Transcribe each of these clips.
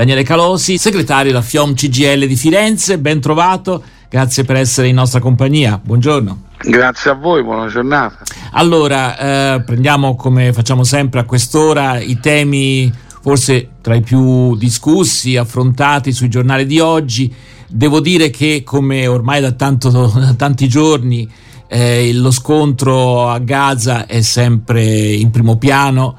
Daniele Calosi, segretario della FIOM CGL di Firenze, ben trovato, grazie per essere in nostra compagnia, buongiorno. Grazie a voi, buona giornata. Allora, eh, prendiamo come facciamo sempre a quest'ora i temi forse tra i più discussi, affrontati sui giornali di oggi. Devo dire che come ormai da, tanto, da tanti giorni eh, lo scontro a Gaza è sempre in primo piano.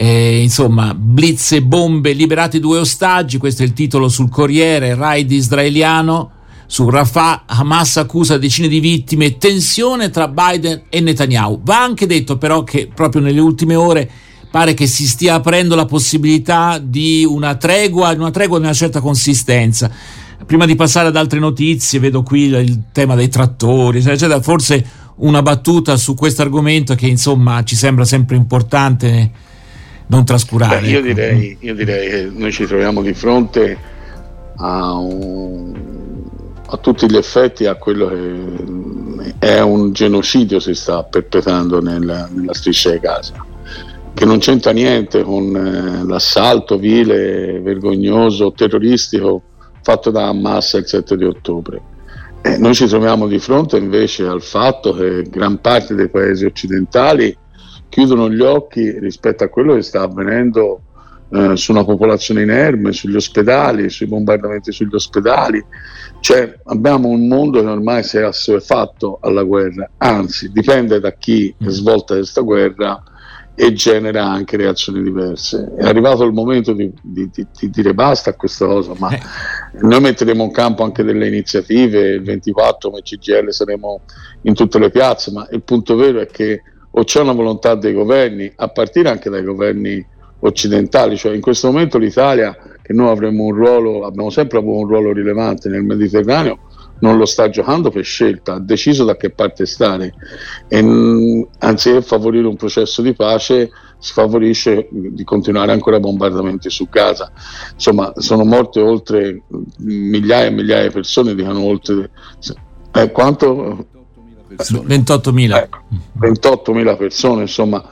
Eh, insomma, blitz e bombe, liberati due ostaggi, questo è il titolo sul Corriere, raid israeliano su Rafah, Hamas accusa decine di vittime, tensione tra Biden e Netanyahu. Va anche detto però che proprio nelle ultime ore pare che si stia aprendo la possibilità di una tregua, una tregua di una certa consistenza. Prima di passare ad altre notizie, vedo qui il tema dei trattori, eccetera, forse una battuta su questo argomento che insomma ci sembra sempre importante non trascurare. Beh, io, ecco. direi, io direi che noi ci troviamo di fronte a un a tutti gli effetti a quello che è un genocidio si sta perpetrando nella, nella striscia di Gaza, che non c'entra niente con eh, l'assalto vile, vergognoso, terroristico fatto da Hamas il 7 di ottobre. Eh, noi ci troviamo di fronte invece al fatto che gran parte dei paesi occidentali chiudono gli occhi rispetto a quello che sta avvenendo eh, su una popolazione inerme, sugli ospedali, sui bombardamenti sugli ospedali. Cioè, abbiamo un mondo che ormai si è assuefatto alla guerra, anzi dipende da chi mm. svolta questa guerra e genera anche reazioni diverse. È arrivato il momento di, di, di, di dire basta a questa cosa, ma eh. noi metteremo in campo anche delle iniziative, il 24 come CGL saremo in tutte le piazze, ma il punto vero è che o c'è una volontà dei governi, a partire anche dai governi occidentali, cioè in questo momento l'Italia, che noi avremmo un ruolo, abbiamo sempre avuto un ruolo rilevante nel Mediterraneo, non lo sta giocando per scelta, ha deciso da che parte stare e mm, anziché favorire un processo di pace si favorisce di continuare ancora bombardamenti su Gaza. Insomma, sono morte oltre migliaia e migliaia di persone, dicono oltre... Eh, quanto? 28.000. Ecco, 28.000 persone, insomma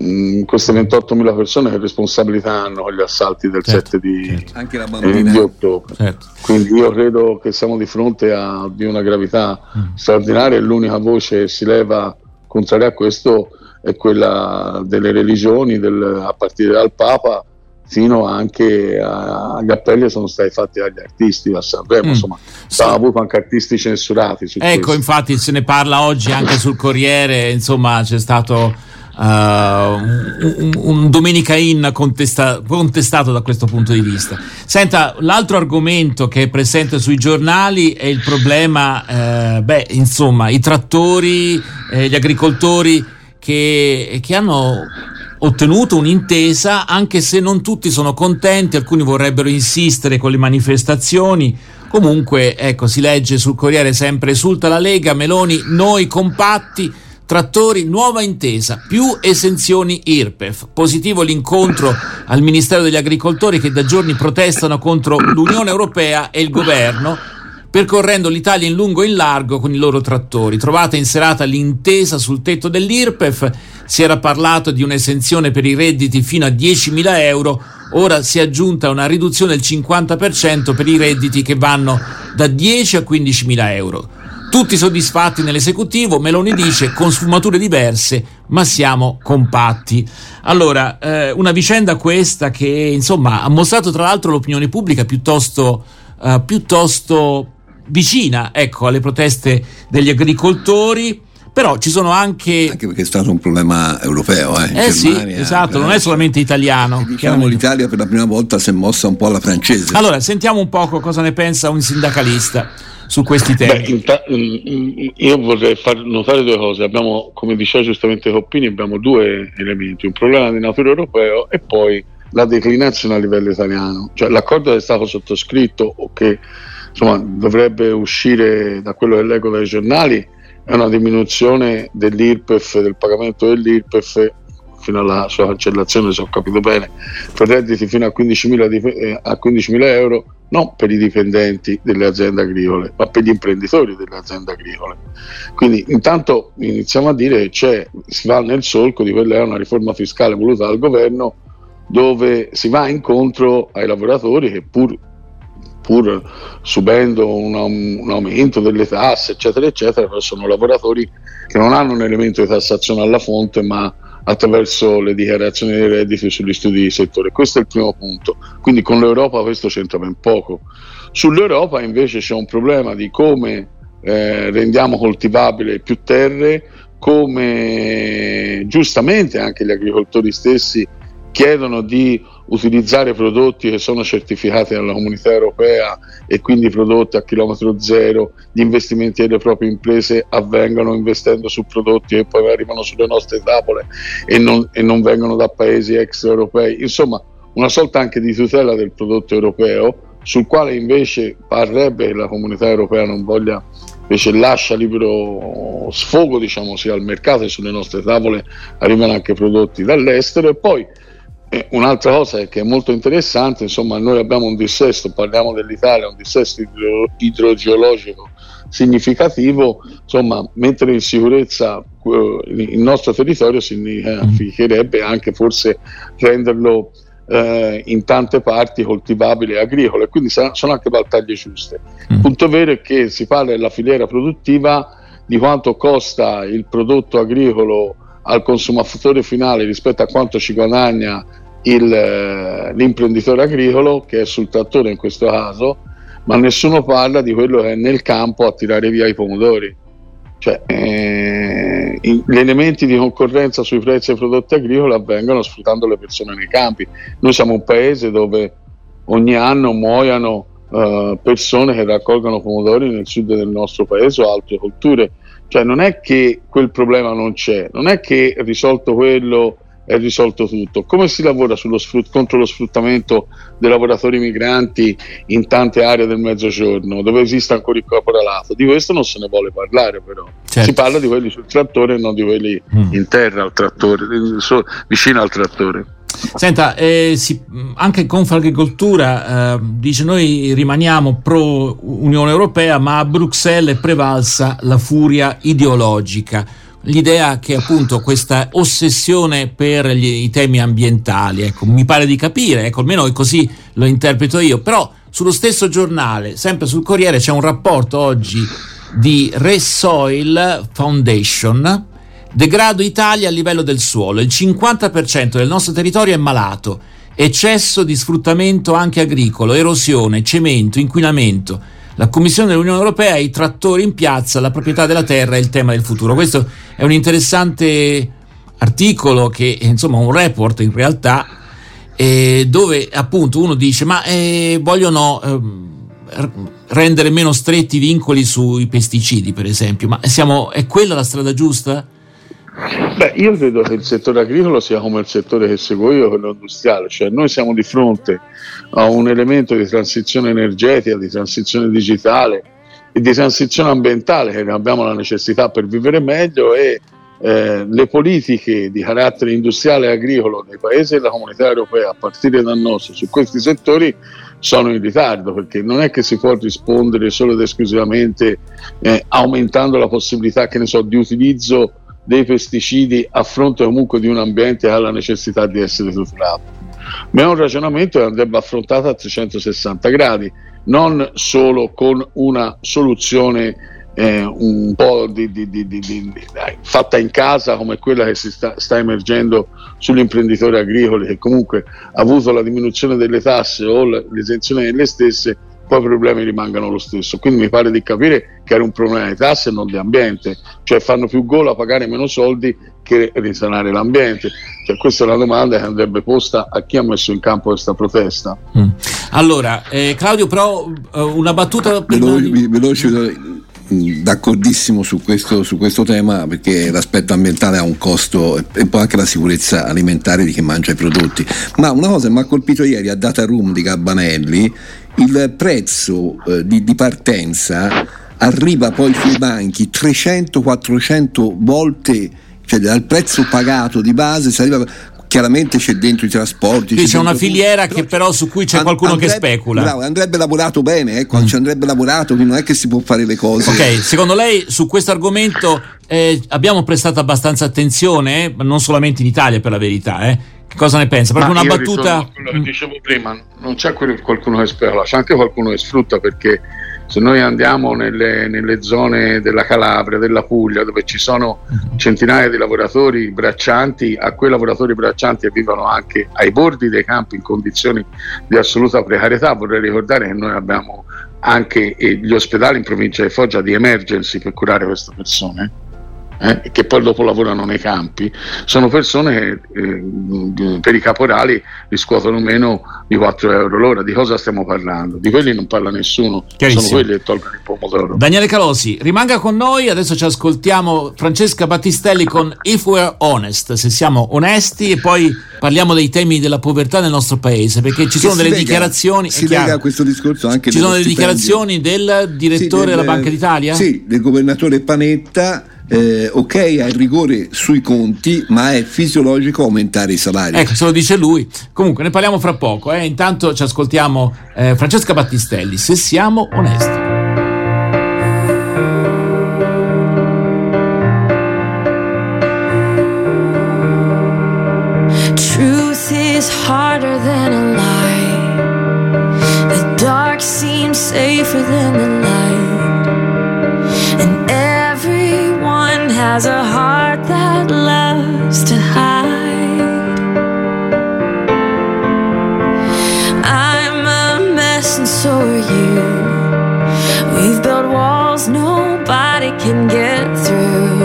Mm, queste 28.000 persone che responsabilità hanno con gli assalti del certo, 7 di, certo. eh, di ottobre. Certo. Quindi io credo che siamo di fronte a di una gravità mm. straordinaria e l'unica voce che si leva contraria a questo è quella delle religioni, del, a partire dal Papa fino anche agli appelli che sono stati fatti dagli artisti a Sanremo, mm. insomma, sì. avuto anche artisti censurati. ecco, questo. infatti se ne parla oggi anche sul Corriere, insomma, c'è stato uh, un, un, Domenica In contesta, contestato da questo punto di vista. Senta, l'altro argomento che è presente sui giornali è il problema, eh, beh, insomma, i trattori, eh, gli agricoltori che, che hanno ottenuto un'intesa, anche se non tutti sono contenti, alcuni vorrebbero insistere con le manifestazioni. Comunque, ecco, si legge sul Corriere sempre esulta la Lega, Meloni, noi compatti Trattori, nuova intesa, più esenzioni IRPEF. Positivo l'incontro al Ministero degli Agricoltori che da giorni protestano contro l'Unione Europea e il governo percorrendo l'Italia in lungo e in largo con i loro trattori. Trovata in serata l'intesa sul tetto dell'IRPEF, si era parlato di un'esenzione per i redditi fino a 10.000 euro, ora si è aggiunta una riduzione del 50% per i redditi che vanno da 10 a 15.000 euro. Tutti soddisfatti nell'esecutivo, Meloni dice con sfumature diverse, ma siamo compatti. Allora, eh, una vicenda questa che insomma ha mostrato tra l'altro l'opinione pubblica piuttosto, eh, piuttosto vicina ecco, alle proteste degli agricoltori. Però ci sono anche. Anche perché è stato un problema europeo, eh? eh sì, esatto, non è solamente italiano. Diciamo l'Italia per la prima volta si è mossa un po' alla francese. Allora, sentiamo un po' cosa ne pensa un sindacalista su questi temi? Beh, ta- io vorrei far notare due cose. Abbiamo, come diceva giustamente Coppini, abbiamo due elementi, un problema di natura europeo e poi la declinazione a livello italiano. Cioè l'accordo che è stato sottoscritto o che insomma, dovrebbe uscire da quello che leggo dai giornali è una diminuzione dell'IRPEF, del pagamento dell'IRPEF fino alla sua cancellazione, se ho capito bene, per redditi fino a 15.000, di, eh, a 15.000 euro, non per i dipendenti delle aziende agricole, ma per gli imprenditori delle aziende agricole. Quindi intanto iniziamo a dire che si va nel solco di quella che è una riforma fiscale voluta dal governo dove si va incontro ai lavoratori che pur, pur subendo un, un, aumento delle tasse, eccetera, eccetera, sono lavoratori che non hanno un elemento di tassazione alla fonte, ma attraverso le dichiarazioni dei redditi sugli studi di settore. Questo è il primo punto. Quindi con l'Europa questo c'entra ben poco. Sull'Europa invece c'è un problema di come eh, rendiamo coltivabili più terre, come giustamente anche gli agricoltori stessi chiedono di utilizzare prodotti che sono certificati dalla comunità europea e quindi prodotti a chilometro zero, gli investimenti delle proprie imprese avvengono investendo su prodotti che poi arrivano sulle nostre tavole e non, e non vengono da paesi extraeuropei. Insomma, una sorta anche di tutela del prodotto europeo sul quale invece parrebbe che la comunità europea non voglia invece lascia libero sfogo diciamo sia al mercato e sulle nostre tavole arrivano anche prodotti dall'estero e poi un'altra cosa che è molto interessante insomma noi abbiamo un dissesto parliamo dell'Italia un dissesto idro- idrogeologico significativo insomma mettere in sicurezza uh, il nostro territorio significherebbe anche forse renderlo eh, in tante parti coltivabili e agricole, quindi sono anche battaglie giuste. Il mm. punto vero è che si parla della filiera produttiva, di quanto costa il prodotto agricolo al consumatore finale rispetto a quanto ci guadagna il, eh, l'imprenditore agricolo, che è sul trattore in questo caso, ma nessuno parla di quello che è nel campo a tirare via i pomodori. Cioè, eh, gli elementi di concorrenza sui prezzi dei prodotti agricoli avvengono sfruttando le persone nei campi. Noi siamo un paese dove ogni anno muoiono eh, persone che raccolgono pomodori nel sud del nostro paese o altre colture. Cioè, non è che quel problema non c'è, non è che risolto quello è risolto tutto. Come si lavora sfrut- contro lo sfruttamento dei lavoratori migranti in tante aree del mezzogiorno dove esiste ancora il caporalato? Di questo non se ne vuole parlare però. Certo. Si parla di quelli sul trattore e non di quelli mm. in terra al trattore, so, vicino al trattore. Senta, eh, si, anche Confagricoltura eh, dice noi rimaniamo pro Unione Europea ma a Bruxelles è prevalsa la furia ideologica l'idea che appunto questa ossessione per gli, i temi ambientali, ecco, mi pare di capire, ecco, almeno così lo interpreto io, però sullo stesso giornale, sempre sul Corriere, c'è un rapporto oggi di Resoil Foundation, degrado Italia a livello del suolo, il 50% del nostro territorio è malato, eccesso di sfruttamento anche agricolo, erosione, cemento, inquinamento la Commissione dell'Unione Europea, i trattori in piazza, la proprietà della terra e il tema del futuro. Questo è un interessante articolo che insomma un report in realtà eh, dove appunto uno dice ma eh, vogliono eh, rendere meno stretti i vincoli sui pesticidi per esempio ma siamo, è quella la strada giusta? Beh, io credo che il settore agricolo sia come il settore che seguo io, quello industriale, cioè noi siamo di fronte a un elemento di transizione energetica, di transizione digitale e di transizione ambientale che abbiamo la necessità per vivere meglio e eh, le politiche di carattere industriale e agricolo nei paesi della comunità europea, a partire dal nostro, su questi settori sono in ritardo perché non è che si può rispondere solo ed esclusivamente eh, aumentando la possibilità so, di utilizzo dei pesticidi a fronte comunque di un ambiente che ha la necessità di essere tutelato. Ma è un ragionamento che andrebbe affrontato a 360 gradi, non solo con una soluzione eh, un po' di, di, di, fatta in casa come quella che si sta, sta emergendo sugli imprenditori agricoli che comunque ha avuto la diminuzione delle tasse o l'esenzione delle stesse poi i problemi rimangano lo stesso. Quindi mi pare di capire che era un problema di tasse e non di ambiente, cioè fanno più gol a pagare meno soldi che risanare l'ambiente. Cioè, questa è una domanda che andrebbe posta a chi ha messo in campo questa protesta. Mm. Allora, eh, Claudio, però eh, una battuta... Veloce, di... veloce, d'accordissimo su questo, su questo, tema perché l'aspetto ambientale ha un costo e poi anche la sicurezza alimentare di chi mangia i prodotti. Ma una cosa mi ha colpito ieri a Data Room di Gabbanelli il prezzo eh, di, di, partenza arriva poi sui banchi 300-400 volte, cioè dal prezzo pagato di base si arriva chiaramente c'è dentro i trasporti. C'è, c'è una filiera che però su cui c'è and- qualcuno andrebbe, che specula. Bravo, andrebbe lavorato bene, ecco, mm. ci andrebbe lavorato, quindi non è che si può fare le cose. Ok, secondo lei su questo argomento eh, abbiamo prestato abbastanza attenzione, eh, non solamente in Italia per la verità, eh, Cosa ne pensa? Proprio una battuta. Quello che dicevo prima, non c'è qualcuno che spera, c'è anche qualcuno che sfrutta perché se noi andiamo nelle, nelle, zone della Calabria, della Puglia, dove ci sono mhm. centinaia di lavoratori braccianti, a quei lavoratori braccianti che vivono anche ai bordi dei campi in condizioni di assoluta precarietà, vorrei ricordare che noi abbiamo anche gli ospedali in provincia di Foggia di emergency per curare queste persone eh, che poi dopo lavorano nei campi, sono persone che eh, per i caporali riscuotono meno di 4 euro l'ora. Di cosa stiamo parlando? Di quelli non parla nessuno, sono quelli che tolgono il pomodoro. Daniele Calosi, rimanga con noi, adesso ci ascoltiamo Francesca Battistelli con If We're Honest, se siamo onesti e poi parliamo dei temi della povertà nel nostro paese, perché ci sono delle lega, dichiarazioni... Si lega a questo discorso anche... Ci sono delle dichiarazioni del direttore sì, del, della Banca d'Italia? Sì, del governatore Panetta eh, ok ha il rigore sui conti, ma è fisiologico aumentare i salari. Ecco, se lo dice lui. Comunque ne parliamo fra poco. Eh. Intanto ci ascoltiamo eh, Francesca Battistelli, se siamo onesti. Truth is harder than a lie. The dark seems safer than the has a heart that loves to hide. I'm a mess, and so are you. We've built walls nobody can get through.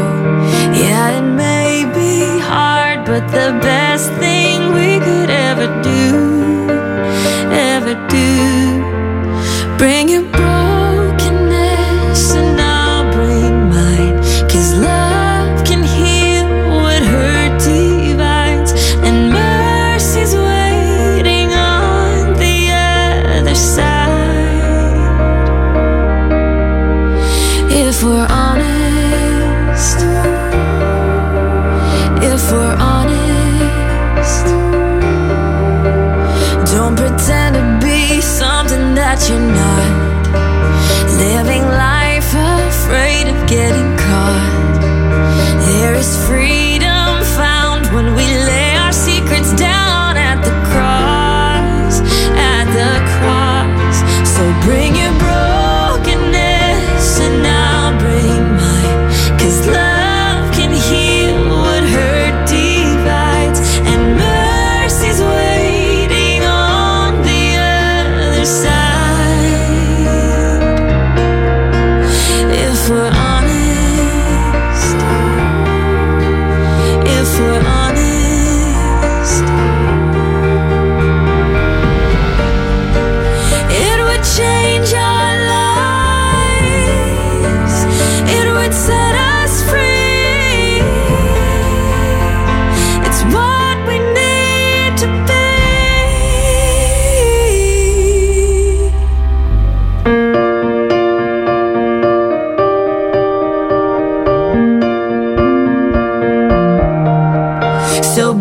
Yeah, it may be hard, but the best thing we could ever do,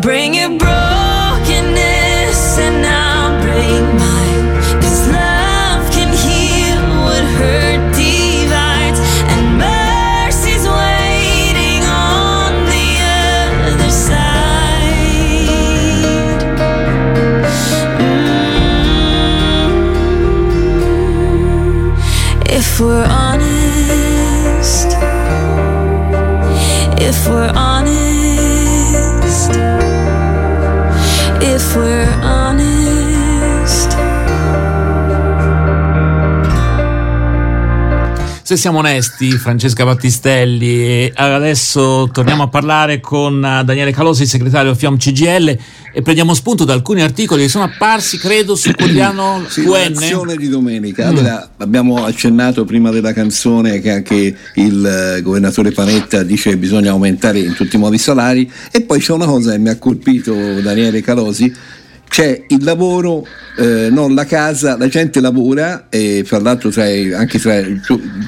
bring your brokenness and I'll bring love can heal what hurt divides, and mercy's waiting on the other side. Mm. If we're honest, if we're honest if we're honest. Se siamo onesti, Francesca Battistelli, e adesso torniamo a parlare con eh, Daniele Calosi, segretario FIOM CGL, e prendiamo spunto da alcuni articoli che sono apparsi, credo, sul quotidiano sì, QN. di domenica. Mm. Allora, abbiamo accennato prima della canzone che anche il eh, governatore Panetta dice che bisogna aumentare in tutti i modi i salari, e poi c'è una cosa che mi ha colpito Daniele Calosi c'è il lavoro, eh, non la casa, la gente lavora e fra l'altro tra i, anche tra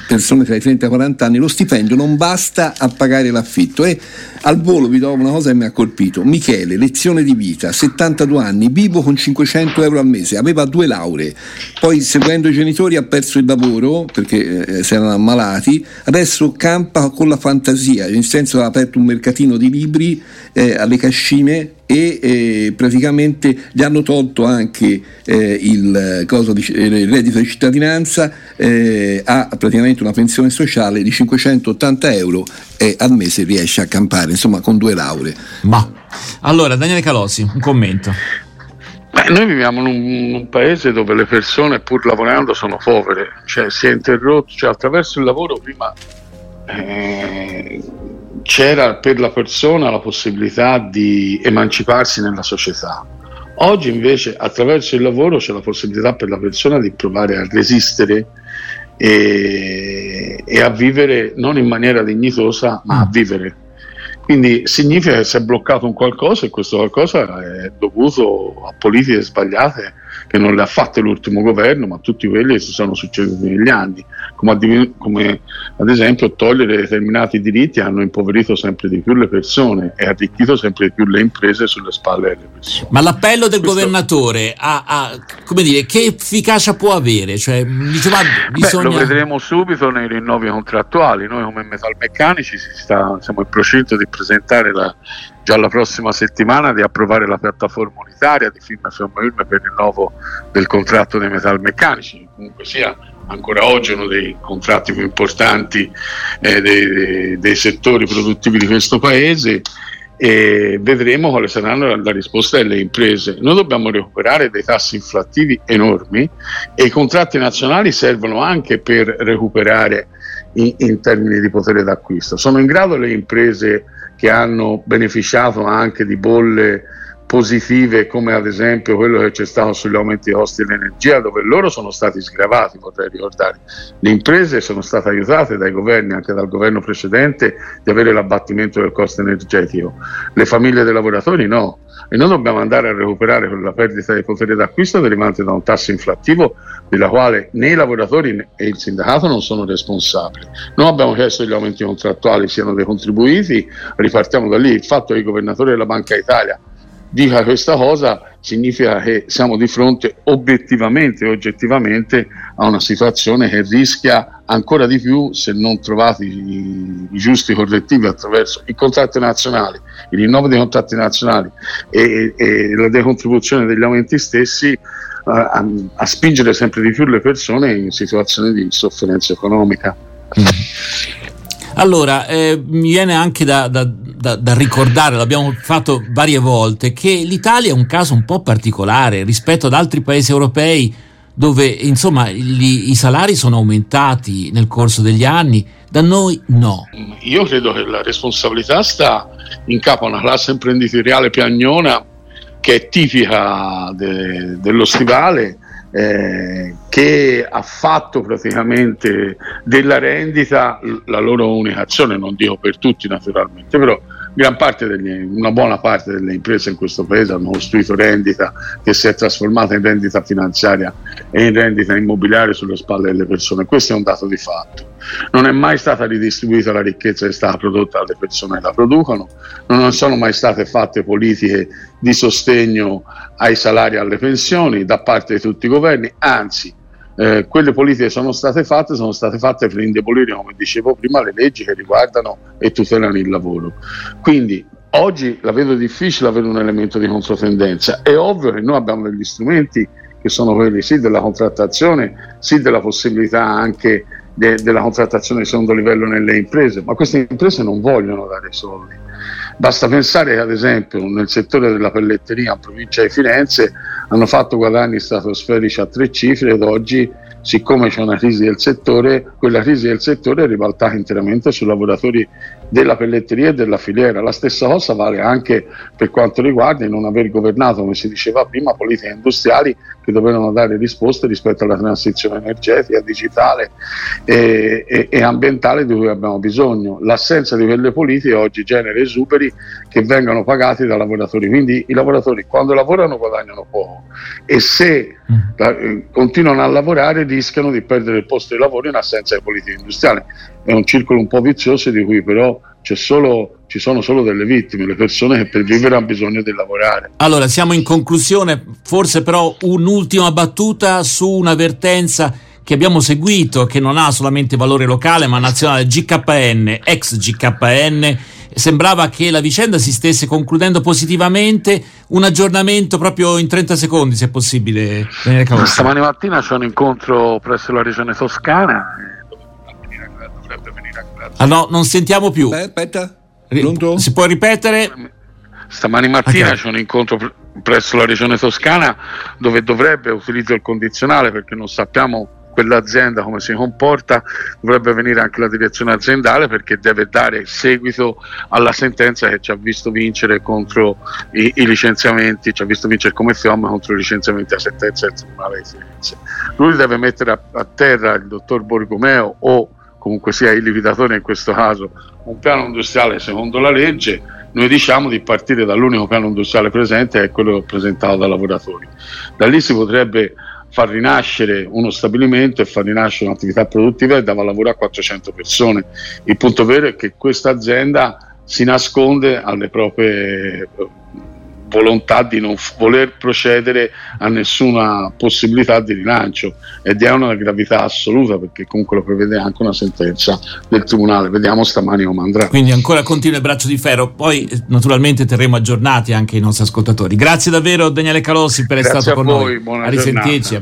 persone tra i 30 e i 40 anni lo stipendio non basta a pagare l'affitto. E al volo vi do una cosa che mi ha colpito, Michele, lezione di vita, 72 anni, vivo con 500 euro al mese, aveva due lauree, poi seguendo i genitori ha perso il lavoro perché eh, si erano ammalati, adesso campa con la fantasia, nel senso ha aperto un mercatino di libri eh, alle cascine e eh, praticamente gli hanno tolto anche eh, il, di, il, reddito di cittadinanza, eh, ha praticamente una pensione sociale di 580 euro e al mese riesce a campare, insomma con due lauree. Ma allora Daniele Calossi, un commento. Beh, noi viviamo in un, in un, paese dove le persone pur lavorando sono povere, cioè si è interrotto, cioè attraverso il lavoro prima eh, c'era per la persona la possibilità di emanciparsi nella società. Oggi invece attraverso il lavoro c'è la possibilità per la persona di provare a resistere e, e a vivere non in maniera dignitosa ma a mm. vivere. Quindi significa che si è bloccato un qualcosa e questo qualcosa è dovuto a politiche sbagliate che non le ha fatte l'ultimo governo, ma tutti quelli che si sono succeduti negli anni, come ad, come ad esempio togliere determinati diritti hanno impoverito sempre di più le persone e arricchito sempre di più le imprese sulle spalle delle persone. Ma l'appello del Questo... governatore a, a, come dire, che efficacia può avere? Cioè, diceva, bisogna... Beh, lo vedremo subito nei rinnovi contrattuali. Noi come metalmeccanici sta, siamo in procinto di presentare la già la prossima settimana di approvare la piattaforma unitaria di firma Fiamma per il rinnovo del contratto dei metalmeccanici. Comunque sia ancora oggi uno dei contratti più importanti eh, dei, dei, settori produttivi di questo paese e vedremo quale sarà la risposta delle imprese. Noi dobbiamo recuperare dei tassi inflattivi enormi e i contratti nazionali servono anche per recuperare in, in termini di potere d'acquisto. Sono in grado le imprese che hanno beneficiato anche di bolle positive come ad esempio quello che c'è stato sugli aumenti dei costi dell'energia dove loro sono stati sgravati vorrei ricordare. Le imprese sono state aiutate dai governi anche dal governo precedente di avere l'abbattimento del costo energetico. Le famiglie dei lavoratori no e noi dobbiamo andare a recuperare quella perdita di potere d'acquisto derivante da un tasso inflattivo della quale né i lavoratori né il sindacato non sono responsabili. Noi abbiamo chiesto che gli aumenti contrattuali siano decontribuiti, ripartiamo da lì, il fatto che il governatore della Banca Italia dica questa cosa significa che siamo di fronte obiettivamente e oggettivamente a una situazione che rischia ancora di più se non trovati i, i giusti correttivi attraverso i contratti nazionali, il rinnovo dei contratti nazionali e, e la decontribuzione degli aumenti stessi a, a, a, spingere sempre di più le persone in situazioni di sofferenza economica. Allora, eh, mi viene anche da, da, da, da, ricordare, l'abbiamo fatto varie volte, che l'Italia è un caso un po' particolare rispetto ad altri paesi europei dove insomma gli, i salari sono aumentati nel corso degli anni, da noi no. Io credo che la responsabilità sta in capo a una classe imprenditoriale piagnona che è tipica de, dello stivale eh, che ha fatto praticamente della rendita la loro unica azione, non dico per tutti naturalmente, però degli, una buona parte delle imprese in questo paese hanno costruito rendita che si è trasformata in rendita finanziaria e in rendita immobiliare sulle spalle delle persone. Questo è un dato di fatto. Non è mai stata ridistribuita la ricchezza che è stata prodotta dalle persone che la producono, non sono mai state fatte politiche di sostegno ai salari e alle pensioni da parte di tutti i governi, anzi eh, quelle politiche che sono state fatte sono state fatte per indebolire, come dicevo prima, le leggi che riguardano e tutelano il lavoro. Quindi oggi la vedo difficile avere un elemento di controtendenza. È ovvio che noi abbiamo degli strumenti che sono quelli sì della contrattazione, sì della possibilità anche de- della contrattazione di secondo livello nelle imprese, ma queste imprese non vogliono dare soldi. Basta pensare ad esempio nel settore della pelletteria in provincia di Firenze hanno fatto guadagni stratosferici a tre cifre ed oggi siccome c'è una crisi del settore, quella crisi del settore è ribaltata interamente sui lavoratori della pelletteria e della filiera. La stessa cosa vale anche per quanto riguarda il non aver governato, come si diceva prima, politiche industriali che dovevano dare risposte rispetto alla transizione energetica, digitale e, e, e ambientale di cui abbiamo bisogno. L'assenza di quelle politiche oggi genera esuberi che vengono pagati dai lavoratori. Quindi i lavoratori quando lavorano guadagnano poco e se mm. eh, continuano a lavorare rischiano di perdere il posto di lavoro in assenza di politiche industriali è un circolo un po' vizioso di cui però solo, ci sono solo delle vittime, le persone che per vivere hanno bisogno di lavorare. Allora, siamo in conclusione, forse però un'ultima battuta su un'avvertenza che abbiamo seguito, che non ha solamente valore locale ma nazionale, GKN, ex GKN, sembrava che la vicenda si stesse concludendo positivamente. Un aggiornamento proprio in 30 secondi, se è possibile. Stamani mattina c'è un incontro presso la regione toscana. Ah no, non sentiamo più. Beh, aspetta. Pronto? Si può ripetere? Stamani mattina okay. c'è un incontro presso la regione toscana dove dovrebbe utilizzare il condizionale perché non sappiamo quell'azienda come si comporta, dovrebbe venire anche la direzione aziendale perché deve dare seguito alla sentenza che ci ha visto vincere contro i, i licenziamenti, ci ha visto vincere come FIOM contro i licenziamenti a sentenza del Tribunale di Firenze. Lui deve mettere a, a terra il dottor Borgomeo o comunque sia il liquidatore in questo caso un piano industriale secondo la legge noi diciamo di partire dall'unico piano industriale presente che è quello presentato dai lavoratori da lì si potrebbe far rinascere uno stabilimento e far rinascere un'attività produttiva e dava lavoro a 400 persone. Il punto vero è che questa azienda si nasconde alle proprie volontà di non voler procedere a nessuna possibilità di rilancio. Ed è una gravità assoluta perché comunque lo prevede anche una sentenza del tribunale. Vediamo stamani come andrà. Quindi ancora continua il braccio di ferro. Poi naturalmente terremo aggiornati anche i nostri ascoltatori. Grazie davvero Daniele Calossi per essere stato con voi, noi. a risentirci